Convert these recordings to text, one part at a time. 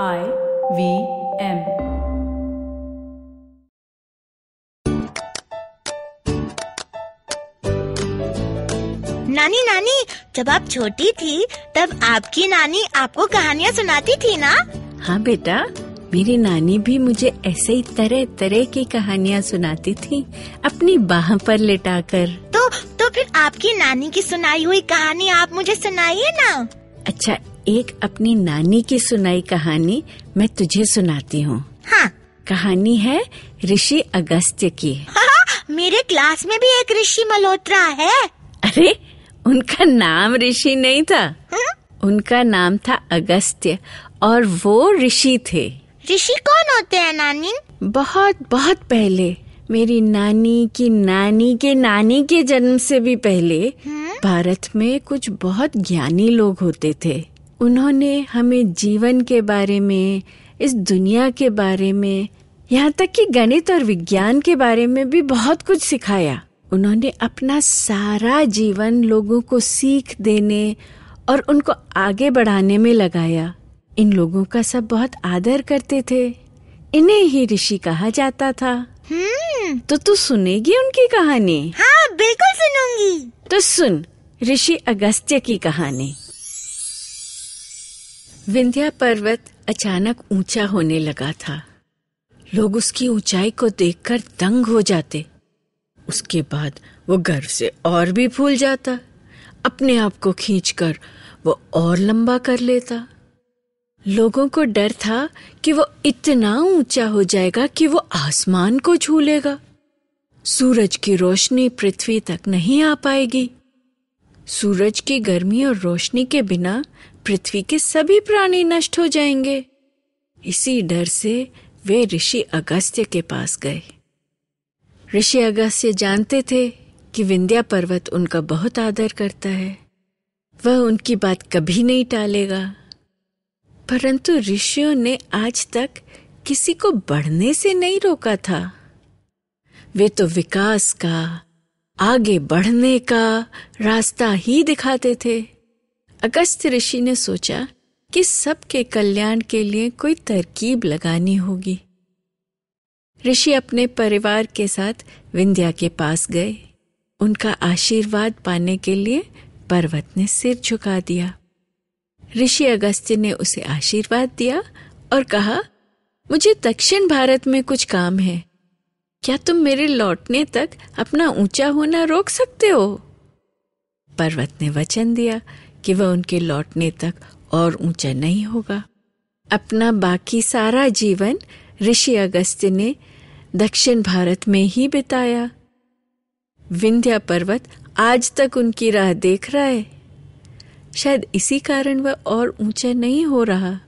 I V M नानी नानी जब आप छोटी थी तब आपकी नानी आपको कहानियाँ सुनाती थी ना? हाँ बेटा मेरी नानी भी मुझे ऐसे ही तरह तरह की कहानियाँ सुनाती थी अपनी बाह पर लेटाकर। तो तो फिर आपकी नानी की सुनाई हुई कहानी आप मुझे सुनाइए ना। अच्छा एक अपनी नानी की सुनाई कहानी मैं तुझे सुनाती हूँ। हाँ। कहानी है ऋषि अगस्त्य की। हाँ, मेरे क्लास में भी एक ऋषि मल्होत्रा है। अरे उनका नाम ऋषि नहीं था। हम्म? उनका नाम था अगस्त्य और वो ऋषि थे। ऋषि कौन होते हैं नानी? बहुत बहुत पहले मेरी नानी की नानी के नानी के जन्म से भी पहले हम्म? भारत में कुछ बहुत ज्ञानी लोग होते थे। उन्होंने हमें जीवन के बारे में इस दुनिया के बारे में यहाँ तक कि गणित और विज्ञान के बारे में भी बहुत कुछ सिखाया। उन्होंने अपना सारा जीवन लोगों को सीख देने और उनको आगे बढ़ाने में लगाया। इन लोगों का सब बहुत आदर करते थे। इन्हें ही ऋषि कहा जाता था। हम्म। तो तू सुनेगी उनकी कहानी? हाँ बिल्कुल सुनूँगी। तो सुन ऋषि अगस्त्य की कहानी। विंध्या पर्वत अचानक ऊँचा होने लगा था। लोग उसकी ऊंचाई को देखकर दंग हो जाते। उसके बाद वो गर्व से और भी फूल जाता। अपने आप को खींचकर वो और लंबा कर लेता। लोगों को डर था कि वो इतना ऊँचा हो जाएगा कि वो आसमान को छू लेगा सूरज की रोशनी पृथ्वी तक नहीं आ पाएगी। सूरज की गर्मी और रोशनी के बिना पृथ्वी के सभी प्राणी नष्ट हो जाएँगे। इसी डर से वे ऋषि अगस्त्य के पास गए। ऋषि अगस्त्य जानते थे कि विंध्या पर्वत उनका बहुत आदर करता है। वह उनकी बात कभी नहीं टालेगा। परंतु ऋषियों ने आज तक किसी को बढ़ने से नहीं रोका था। वे तो विकास का, आगे बढ़ने का रास्ता ही दिखाते थे। अगस्त ऋषि ने सोचा कि सबके कल्याण के लिए कोई तरकीब लगानी होगी। ऋषि अपने परिवार के साथ विंध्या के पास गए। उनका आशीर्वाद पाने के लिए पर्वत ने सिर झुका दिया। ऋषि अगस्त्य ने उसे आशीर्वाद दिया और कहा, मुझे दक्षिण भारत में कुछ काम है। क्या तुम मेरे लौटने तक अपना ऊँचा होना रोक सकते हो? पर्वत ने वचन दिया कि वह उनके लौटने तक और ऊँचा नहीं होगा। अपना बाकी सारा जीवन ऋषि अगस्त्य ने दक्षिण भारत में ही बिताया। विंध्या पर्वत आज तक उनकी राह देख रहा है। शायद इसी कारण वह और ऊँचा नहीं हो रहा।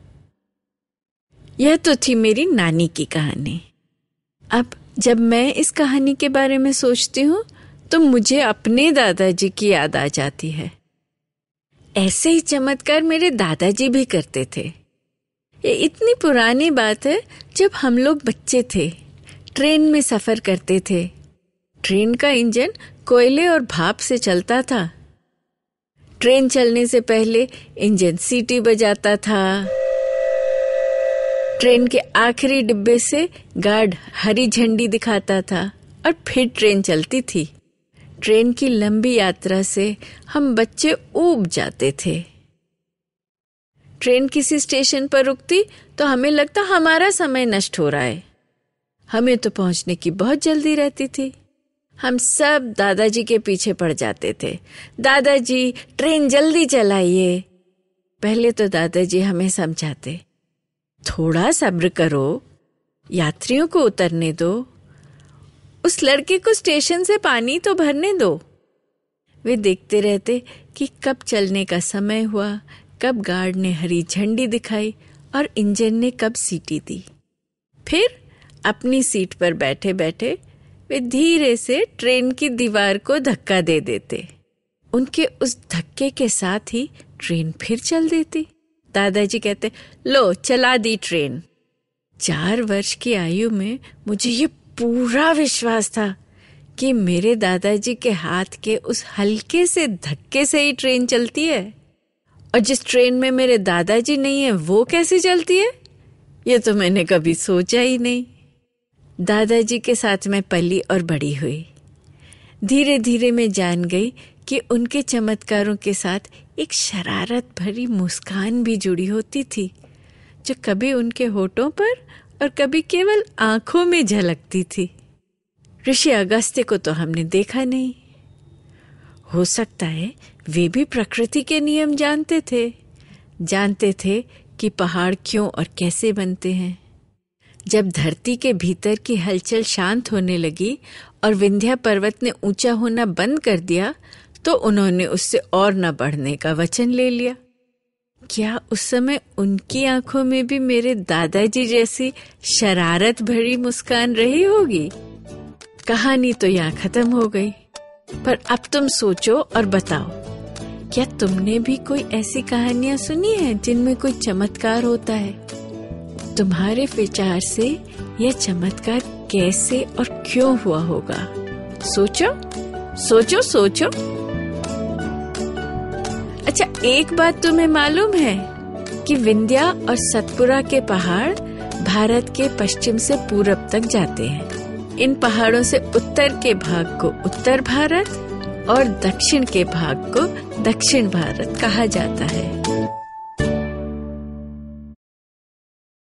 यह तो थी मेरी नानी की कहानी। अब जब मैं इस कहानी के बारे में सोचती हूँ तो मुझे अपने दादाजी की याद आ जाती है। ऐसे ही चमत्कार मेरे दादाजी भी करते थे। ये इतनी पुरानी बात है, जब हम लोग बच्चे थे, ट्रेन में सफ़र करते थे। ट्रेन का इंजन कोयले और भाप से चलता था। ट्रेन चलने से पहले इंजन सीटी बजाता था। ट्रेन के आखिरी डिब्बे से गार्ड हरी झंडी दिखाता था और फिर ट्रेन चलती थी। ट्रेन की लंबी यात्रा से हम बच्चे ऊब जाते थे। ट्रेन किसी स्टेशन पर रुकती तो हमें लगता हमारा समय नष्ट हो रहा है। हमें तो पहुँचने की बहुत जल्दी रहती थी। हम सब दादाजी के पीछे पड़ जाते थे। दादाजी, ट्रेन जल्दी चलाइए। पहले तो दादाजी हमें समझाते, थोड़ा सब्र करो, यात्रियों को उतरने दो। उस लड़के को स्टेशन से पानी तो भरने दो। वे देखते रहते कि कब चलने का समय हुआ, कब गार्ड ने हरी झंडी दिखाई और इंजन ने कब सीटी दी। फिर अपनी सीट पर बैठे बैठे वे धीरे से ट्रेन की दीवार को धक्का दे देते। उनके उस धक्के के साथ ही ट्रेन फिर चल देती। दादाजी कहते, लो, चला दी ट्रेन। चार वर्ष की आयु में मुझे ये पूरा विश्वास था कि मेरे दादाजी के हाथ के उस हल्के से धक्के से ही ट्रेन चलती है। और जिस ट्रेन में मेरे दादाजी नहीं है, वो कैसे चलती है? ये तो मैंने कभी सोचा ही नहीं। दादाजी के साथ मैं पली और बड़ी हुई। धीरे धीरे मैं जान गई कि उनके चमत्कारों के साथ एक शरारत भरी मुस्कान भी जुड़ी होती थी, जो कभी उनके होठों पर और कभी केवल आँखों में झलकती थी। ऋषि अगस्त्य को तो हमने देखा नहीं। हो सकता है वे भी प्रकृति के नियम जानते थे। जानते थे कि पहाड़ क्यों और कैसे बनते हैं। जब धरती के भीतर की हलचल शांत होने लगी और विंध्या पर्वत ने ऊँचा होना बंद कर दिया तो उन्होंने उससे और न बढ़ने का वचन ले लिया। क्या उस समय उनकी आँखों में भी मेरे दादाजी जैसी शरारत भरी मुस्कान रही होगी? कहानी तो यहाँ खत्म हो गई। पर अब तुम सोचो और बताओ, क्या तुमने भी कोई ऐसी कहानियाँ सुनी है जिनमें कोई चमत्कार होता है? तुम्हारे विचार से यह चमत्कार कैसे और क्यों हुआ होगा? सोचो सोचो सोचो। अच्छा एक बात तुम्हें मालूम है कि विंध्या और सतपुरा के पहाड़ भारत के पश्चिम से पूरब तक जाते हैं। इन पहाड़ों से उत्तर के भाग को उत्तर भारत और दक्षिण के भाग को दक्षिण भारत कहा जाता है।